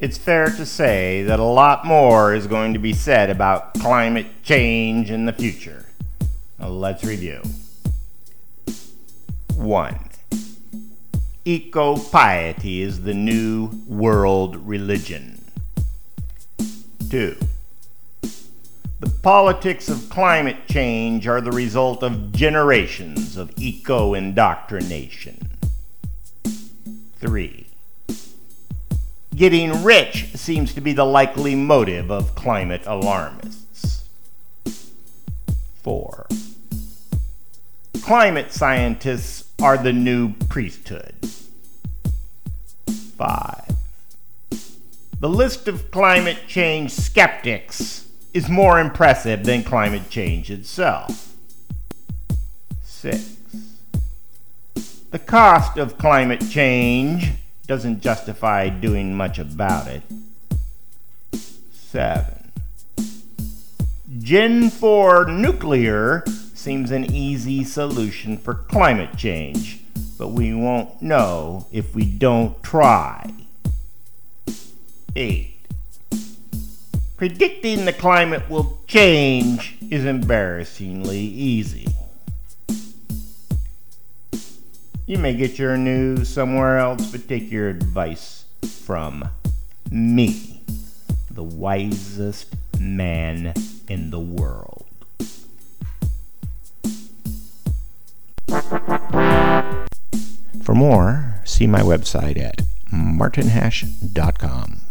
It's fair to say that a lot more is going to be said about climate change in the future. Let's review. 1. Eco piety is the new world religion. 2. The politics of climate change are the result of generations of eco indoctrination. 3. Getting rich seems to be the likely motive of climate alarmists. 4. Climate scientists are the new priesthood. 5. The list of climate change skeptics is more impressive than climate change itself. 6. The cost of climate change doesn't justify doing much about it. 7. Gen 4 nuclear seems an easy solution for climate change, but we won't know if we don't try. 8. Predicting the climate will change is embarrassingly easy. You may get your news somewhere else, but take your advice from me, the wisest man in the world. For more, see my website at martinhash.com.